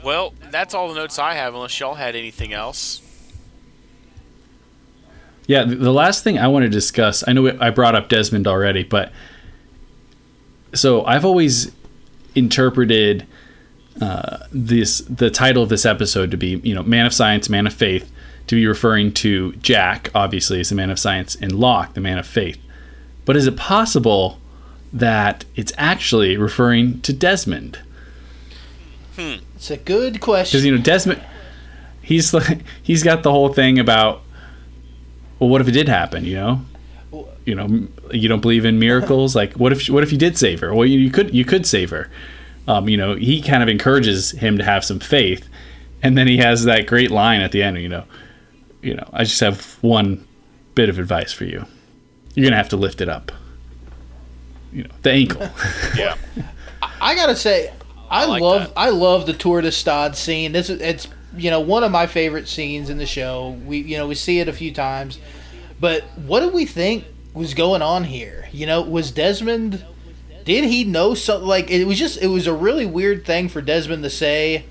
B: Well, that's all the notes I have, unless y'all had anything else.
D: Yeah the, last thing i want to discuss i know i brought up desmond already but so i've always interpreted uh, this the title of this episode to be you know man of science man of faith to be referring to jack obviously as the man of science and locke the man of faith. But is it possible that it's actually referring to desmond?
C: It's a good question.
D: because you know Desmond, he's like he's got the whole thing about well, what if it did happen? You know, you know, you don't believe in miracles. Like, what if what if you did save her? Well, you, you could you could save her. Um, you know, he kind of encourages him to have some faith, and then he has that great line at the end. You know, you know, I just have one bit of advice for you. You're gonna have to lift it up. You know, the ankle.
B: Yeah. (laughs)
C: I gotta say, I,
B: like
C: love
B: that.
C: I love the Tour de Stade scene. This is it's you know one of my favorite scenes in the show. We you know we see it a few times, but what do we think was going on here? You know, was Desmond? Did he know something? Like it was just it was a really weird thing for Desmond to say,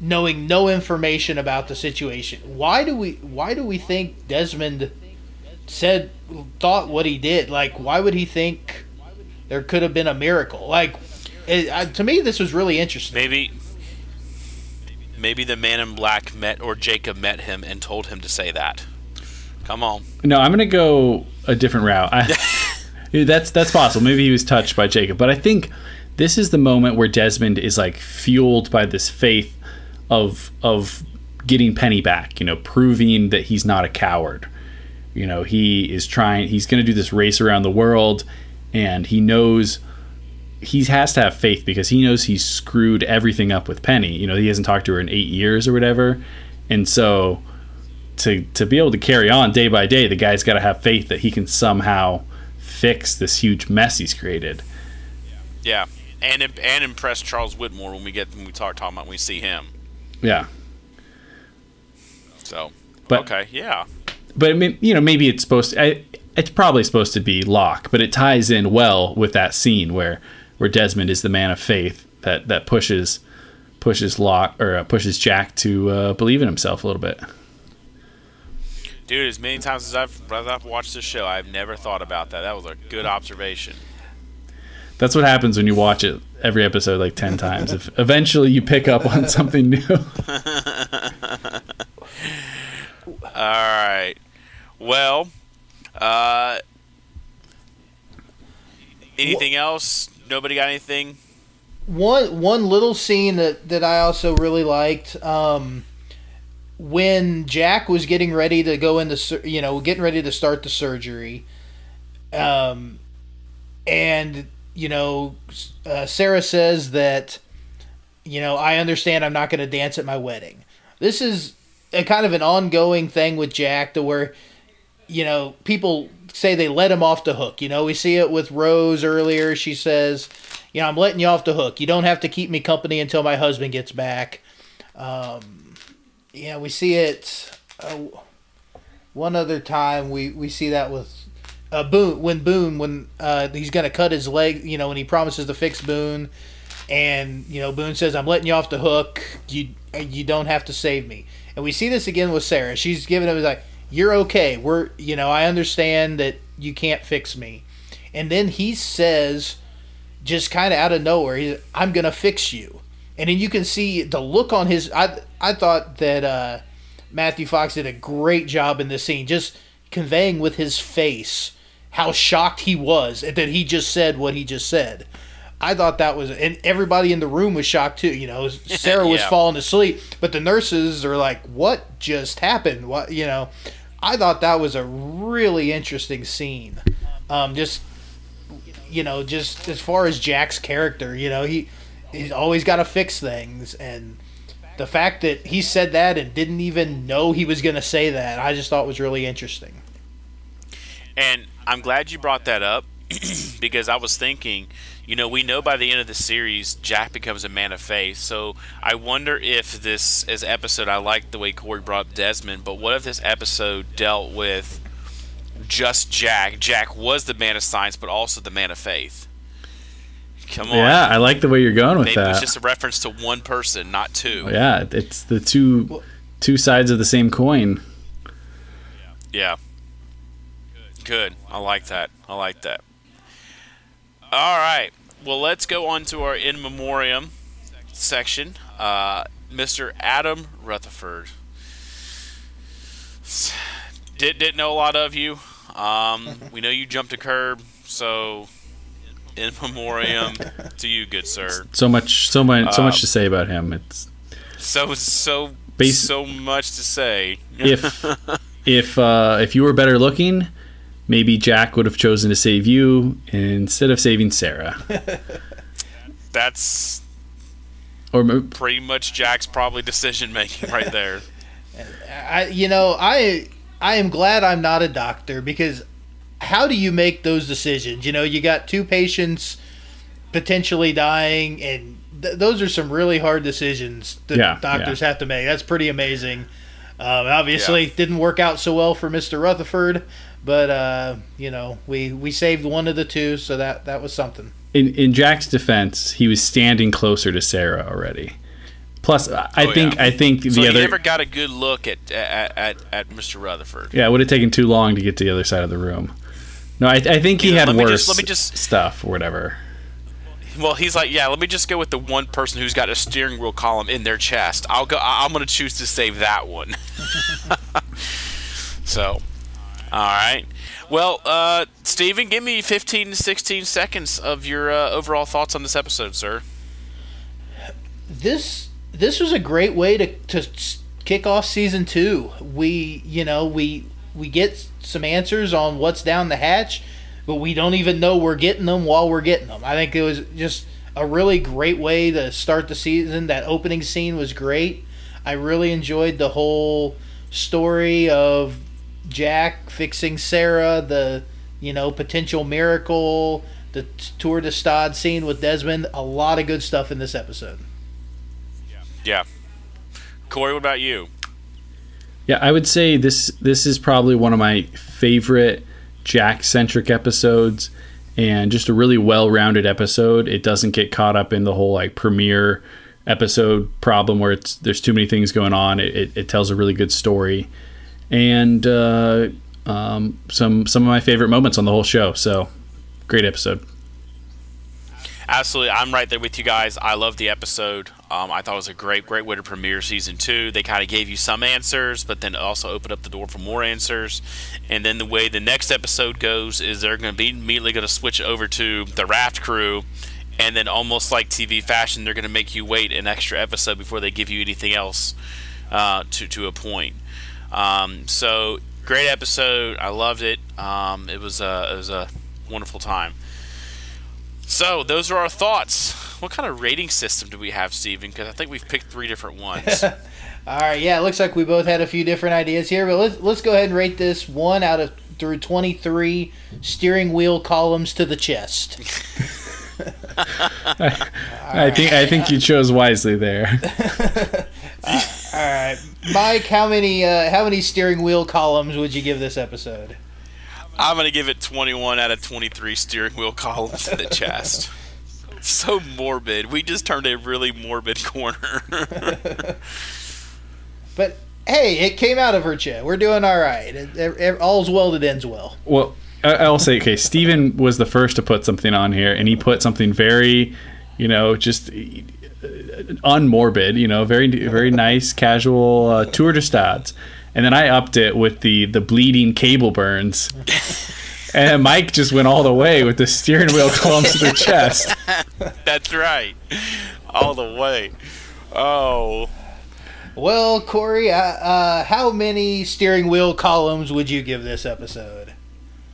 C: knowing no information about the situation. Why do we Why do we think Desmond said thought what he did? Like why would he think? there could have been a miracle. Like, it, uh, to me, this was really interesting.
B: Maybe. Maybe the man in black met or Jacob met him and told him to say that. Come on.
D: No, I'm gonna go a different route. I, (laughs) that's that's possible. Maybe he was touched by Jacob, but I think this is the moment where Desmond is like fueled by this faith of of getting Penny back. You know, proving that he's not a coward. You know, he is trying. He's going to do this race around the world, and he knows he has to have faith because he knows he's screwed everything up with Penny. You know, he hasn't talked to her in eight years or whatever, and so to to be able to carry on day by day, the guy's got to have faith that he can somehow fix this huge mess he's created.
B: Yeah. And and impress Charles Widmore when we get when we talk talking about when we see him.
D: Yeah,
B: So.
D: But-
B: okay. Yeah.
D: but I mean, you know, maybe it's supposed to. I, it's probably supposed to be Locke, but it ties in well with that scene where where Desmond is the man of faith that that pushes pushes Locke or uh, pushes Jack to uh, believe in himself a little bit.
B: Dude, as many times as I've, as I've watched this show, I've never thought about that. That was a good observation.
D: That's what happens when you watch it every episode like ten times. If eventually you pick up on something new. (laughs)
B: All right. Well, uh, anything else? Nobody got anything?
C: One one little scene that, that I also really liked um, when Jack was getting ready to go into, you know, getting ready to start the surgery, um, and you know, uh, Sarah says that, you know, I understand I'm not going to dance at my wedding. This is a kind of an ongoing thing with Jack to where, you know, people say they let him off the hook. You know, we see it with Rose earlier. She says, you know, I'm letting you off the hook. You don't have to keep me company until my husband gets back. Um, yeah, we see it. Uh, one other time we, we see that with uh, Boone when Boone when uh, he's gonna cut his leg, you know, when he promises to fix Boone, and you know Boone says, "I'm letting you off the hook. You you don't have to save me." And we see this again with Sarah. She's giving him like, "You're okay. We're you know I understand that you can't fix me," and then he says, just kind of out of nowhere, he's, "I'm gonna fix you," and then you can see the look on his. I I thought that uh, Matthew Fox did a great job in this scene, just conveying with his face how shocked he was that he just said what he just said. I thought that was, and everybody in the room was shocked too. You know, (laughs) Sarah was
B: Yeah.
C: falling asleep, but the nurses are like, "What just happened?" What you know? I thought that was a really interesting scene. Um, just you know, just as far as Jack's character, you know, he he's always got to fix things, and the fact that he said that and didn't even know he was going to say that, I just thought was really interesting.
B: And I'm glad you brought that up (clears throat) because I was thinking, you know, we know by the end of the series Jack becomes a man of faith. So I wonder if this as episode I like the way Corey brought up Desmond, but what if this episode dealt with just Jack? Jack was the man of science, but also the man of faith. Come on.
D: Yeah, I like the way you're going with
B: that. Maybe
D: that.
B: just a reference to one person, not two.
D: yeah, it's the two two sides of the same coin.
B: Yeah. Good. I like that. I like that. All right. Well, let's go on to our in memoriam section. Uh, Mr. Adam Rutherford. Did, didn't know a lot of you. Um, we know you jumped a curb, so in memoriam to you, good sir.
D: So much, so much, so much to say about him. It's
B: So so so much to say.
D: if if uh, if you were better looking, maybe Jack would have chosen to save you instead of saving Sarah. (laughs)
B: That's
D: Or mo-
B: pretty much Jack's probably decision making right there. (laughs)
C: I, you know, I I am glad I'm not a doctor because how do you make those decisions? You know, you got two patients potentially dying, and th- those are some really hard decisions that
D: Yeah,
C: doctors have to make. That's pretty amazing. Um, obviously, didn't work out so well for Mister Rutherford, but uh, you know, we we saved one of the two, so that that was something.
D: in in Jack's defense, he was standing closer to Sarah already. Plus, I I
B: Oh,
D: think
B: yeah.
D: I think the
B: So he
D: other
B: never got a good look at at, at, at Mr. Rutherford.
D: yeah, it would have taken too long to get to the other side of the room. No, I, I think he
B: Yeah,
D: had
B: let me
D: worse
B: just- let me just-
D: stuff or whatever.
B: Well, he's like, yeah, let me just go with the one person who's got a steering wheel column in their chest. I'll go. I'm going to choose to save that one. (laughs) so, all right. Well, uh, Steven, give me 15 to 16 seconds of your uh, overall thoughts on this episode, sir.
C: this this was a great way to to kick off season two. We you know we we get some answers on what's down the hatch, but we don't even know we're getting them while we're getting them. I think it was just a really great way to start the season. That opening scene was great. I really enjoyed the whole story of Jack fixing Sarah, the you know potential miracle, the Tour de Stade scene with Desmond. A lot of good stuff in this episode.
B: Yeah. Corey, what about you?
D: Yeah, I would say this this is probably one of my favorite Jack centric episodes and just a really well rounded episode. It doesn't get caught up in the whole like premiere episode problem where it's there's too many things going on. It, it, it tells a really good story and uh, um, some some of my favorite moments on the whole show. So great episode.
B: Absolutely, I'm right there with you guys. I love the episode. Um, I thought it was a great, great way to premiere season two. They kind of gave you some answers, but then also opened up the door for more answers. And then the way the next episode goes is they're going to be immediately going to switch over to the raft crew, and then almost like TV fashion, they're going to make you wait an extra episode before they give you anything else uh, to to a point. Um, so great episode. I loved it. Um, it was a it was a wonderful time. So those are our thoughts. What kind of rating system do we have, Steven? Because I think we've picked three different ones. (laughs)
C: All right, yeah, it looks like we both had a few different ideas here, but let's let's go ahead and rate this one out of through 23 steering wheel columns to the chest. (laughs)
D: I think I think you chose wisely there. (laughs) (laughs)
C: All right, Mike, how many uh, how many steering wheel columns would you give this episode?
B: I'm gonna give it 21 out of 23 steering wheel columns to the chest. (laughs) So morbid. We just turned a really morbid corner. (laughs)
C: But hey, it came out of her chest. We're doing all right. It- it- All's well that ends well.
D: Well, I- I'll say, okay, Steven was the first to put something on here, and he put something very, you know, just uh, unmorbid, you know, very very nice, casual uh, tour de stades. And then I upped it with the the bleeding cable burns. (laughs) And Mike just went all the way with the steering wheel columns to the chest. (laughs)
B: That's right. All the way. Oh,
C: Well, Corey, uh, uh, how many steering wheel columns would you give this episode?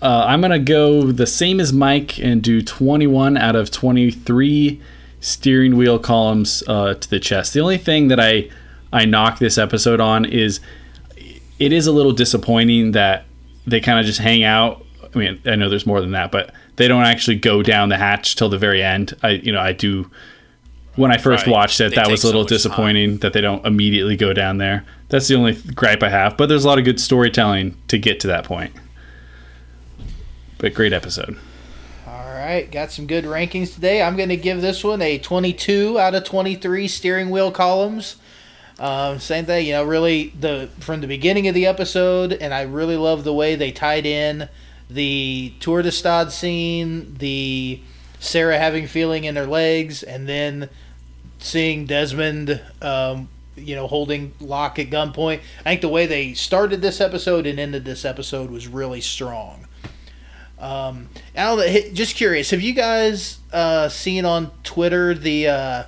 D: Uh, I'm gonna go the same as Mike and do 21 out of 23 steering wheel columns uh, to the chest. The only thing that I I knock this episode on is it is a little disappointing that they kind of just hang out. I mean, I know there's more than that, but they don't actually go down the hatch till the very end. I you know I do. When I first
B: Right.
D: watched it,
B: They
D: that was a
B: so
D: little
B: time.
D: disappointing that they don't immediately go down there. That's the only gripe I have. But there's a lot of good storytelling to get to that point. But great episode.
C: All right, got some good rankings today. I'm going to give this one a 22 out of 23 steering wheel columns. Um, same thing, you know, really the from the beginning of the episode, and I really love the way they tied in the Tour de Stade scene, the Sarah having feeling in her legs, and then seeing Desmond, um, you know, holding Locke at gunpoint. I think the way they started this episode and ended this episode was really strong. Um, Al, just curious, have you guys uh, seen on Twitter the uh,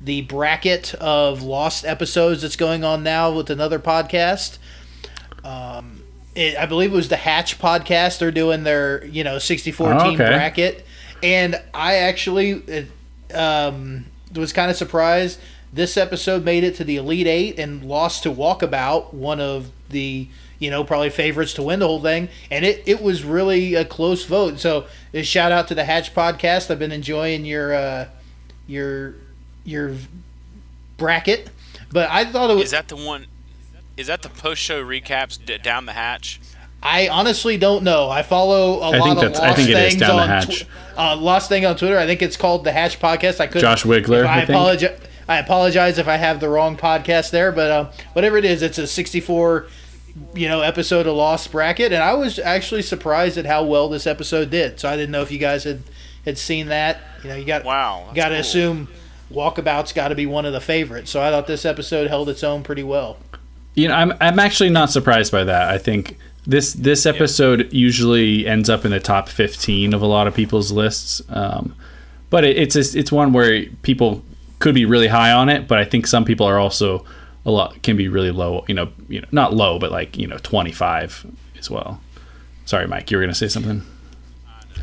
C: the bracket of lost episodes that's going on now with another podcast? Um, it, I believe it was the Hatch podcast. They're doing their you know sixty four
D: Oh,
C: team
D: okay.
C: bracket, and I actually uh, um, was kind of surprised. This episode made it to the Elite Eight and lost to Walkabout, one of the you know probably favorites to win the whole thing, and it, it was really a close vote. So a shout out to the Hatch podcast. I've been enjoying your uh, your your bracket, but I thought it was
B: is that the one? Is that the post show recaps d- down the hatch?
C: I honestly don't know. I follow a
D: I
C: lot
D: think
C: of
D: that's- I
C: lost
D: think it is
C: things
D: down the
C: on
D: hatch.
C: Tw- uh, lost thing on Twitter. I think it's called the Hatch Podcast. I could
D: Josh Wigler,
C: I,
D: I
C: apologize. I apologize if I have the wrong podcast there, but uh, whatever it is, it's a 64, you know, episode of Lost bracket, and I was actually surprised at how well this episode did. So I didn't know if you guys had had seen that. You know, you got
B: Wow,
C: got to
B: cool.
C: assume Walkabout's got to be one of the favorites. So I thought this episode held its own pretty well.
D: You know, I'm I'm actually not surprised by that. I think this this episode usually ends up in the top 15 of a lot of people's lists. Um, but it, it's it's one where people could be really high on it, but I think some people are also a lot can be really low. You know, you know, not low, but like you know, 25 as well. Sorry, Mike, you were gonna say something.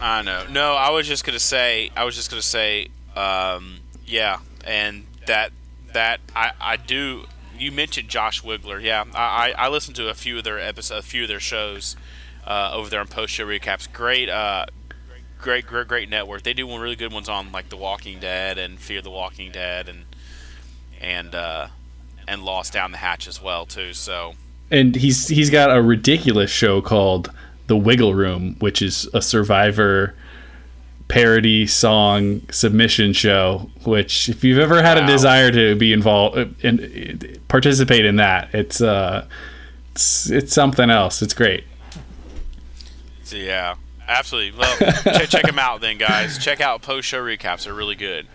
B: I know. No, I was just gonna say. I was just gonna say. Um, yeah, and that that I I do. You mentioned Josh Wigler. Yeah, I I, I listened to a few of their episodes, a few of their shows uh, over there on post show recaps. Great. Uh, Great, great, great network. They do one really good ones on like The Walking Dead and Fear the Walking Dead and and uh, and Lost Down the Hatch as well too. So
D: and he's he's got a ridiculous show called The Wiggle Room, which is a Survivor parody song submission show. Which, if you've ever had a desire to be involved and participate in that, it's uh, it's, it's something else. It's great.
B: So, yeah, absolutely. Well, check, check them out then, guys. Check out post show recaps; they're really good.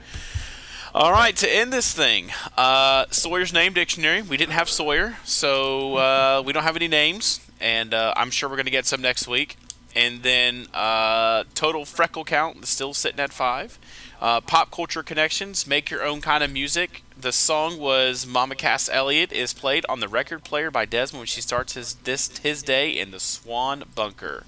B: All right, to end this thing, uh, Sawyer's name dictionary. We didn't have Sawyer, so uh, we don't have any names, and uh, I'm sure we're going to get some next week. And then uh, total freckle count is still sitting at five. Uh, pop culture connections. Make your own kind of music. The song was Mama Cass Elliot is played on the record player by Desmond when she starts his this his day in the Swan Bunker.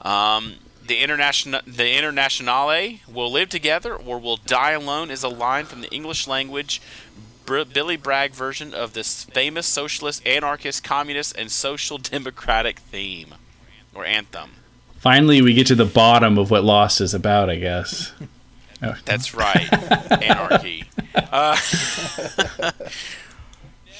B: Um, the international the Internationale will live together or will die alone is a line from the English language Br- Billy Bragg version of this famous socialist, anarchist, communist, and social democratic theme or anthem.
D: Finally, we get to the bottom of what Lost is about, I guess.
B: That's right, (laughs) anarchy. Uh, (laughs)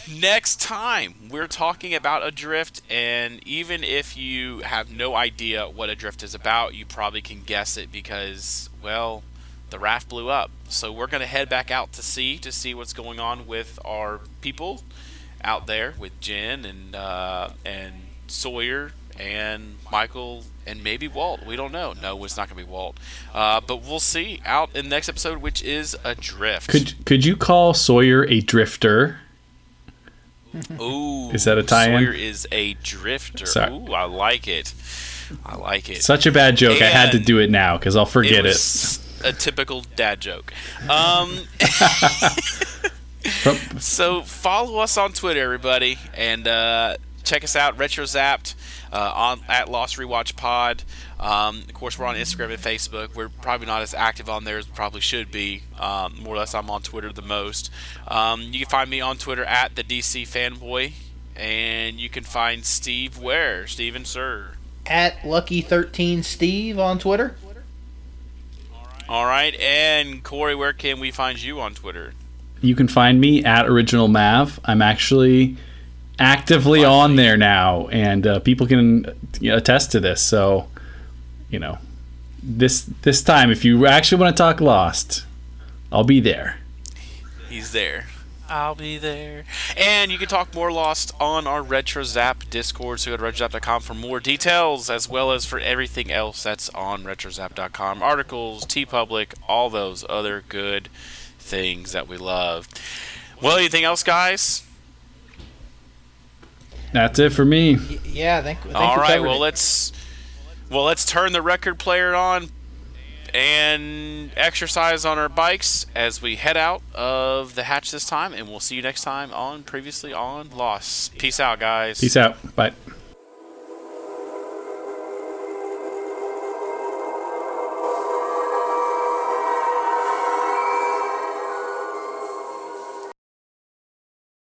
B: next time, we're talking about Adrift, and even if you have no idea what Adrift is about, you probably can guess it because, well, the raft blew up. So we're going to head back out to sea to see what's going on with our people out there with Jin and uh, and Sawyer and Michael and maybe Walt. We don't know. No, it's not going to be Walt. Uh, but we'll see out in the next episode, which is Adrift.
D: could could you call Sawyer a drifter? (laughs)
B: Ooh,
D: Is that a tie-in?
B: Sawyer is a drifter.
D: Sorry.
B: Ooh, I like it. I like it.
D: Such a bad joke. I had to do it now because I'll forget it.
B: was a typical dad joke. Um, (laughs) (laughs) so follow us on Twitter, everybody, and uh, check us out, RetroZapped, uh, on at Lost Rewatch Pod. Um, of course, we're on Instagram and Facebook. We're probably not as active on there as we probably should be. Um, more or less, I'm on Twitter the most. Um, you can find me on Twitter at the DC Fanboy, and you can find Steve where Steven Sir.
C: At Lucky13 Steve on Twitter.
B: All right, and Corey, where can we find you on Twitter?
D: you can find me at Original Mav. I'm actually actively on there now, and uh, people can you know, attest to this. So, you know, this this time, if you actually want to talk Lost, I'll be there.
B: He's there. I'll be there. And you can talk more Lost on our RetroZap Discord. So go to RetroZap.com for more details, as well as for everything else that's on RetroZap.com. Articles, TeePublic, all those other good things that we love. Well, anything else, guys?
D: That's it for me.
C: Y- yeah, I think. I think
B: all
C: we
B: right. Well,
C: it.
B: let's well let's turn the record player on and exercise on our bikes as we head out of the hatch this time, and we'll see you next time on previously on Lost. Peace out, guys.
D: Peace out. Bye.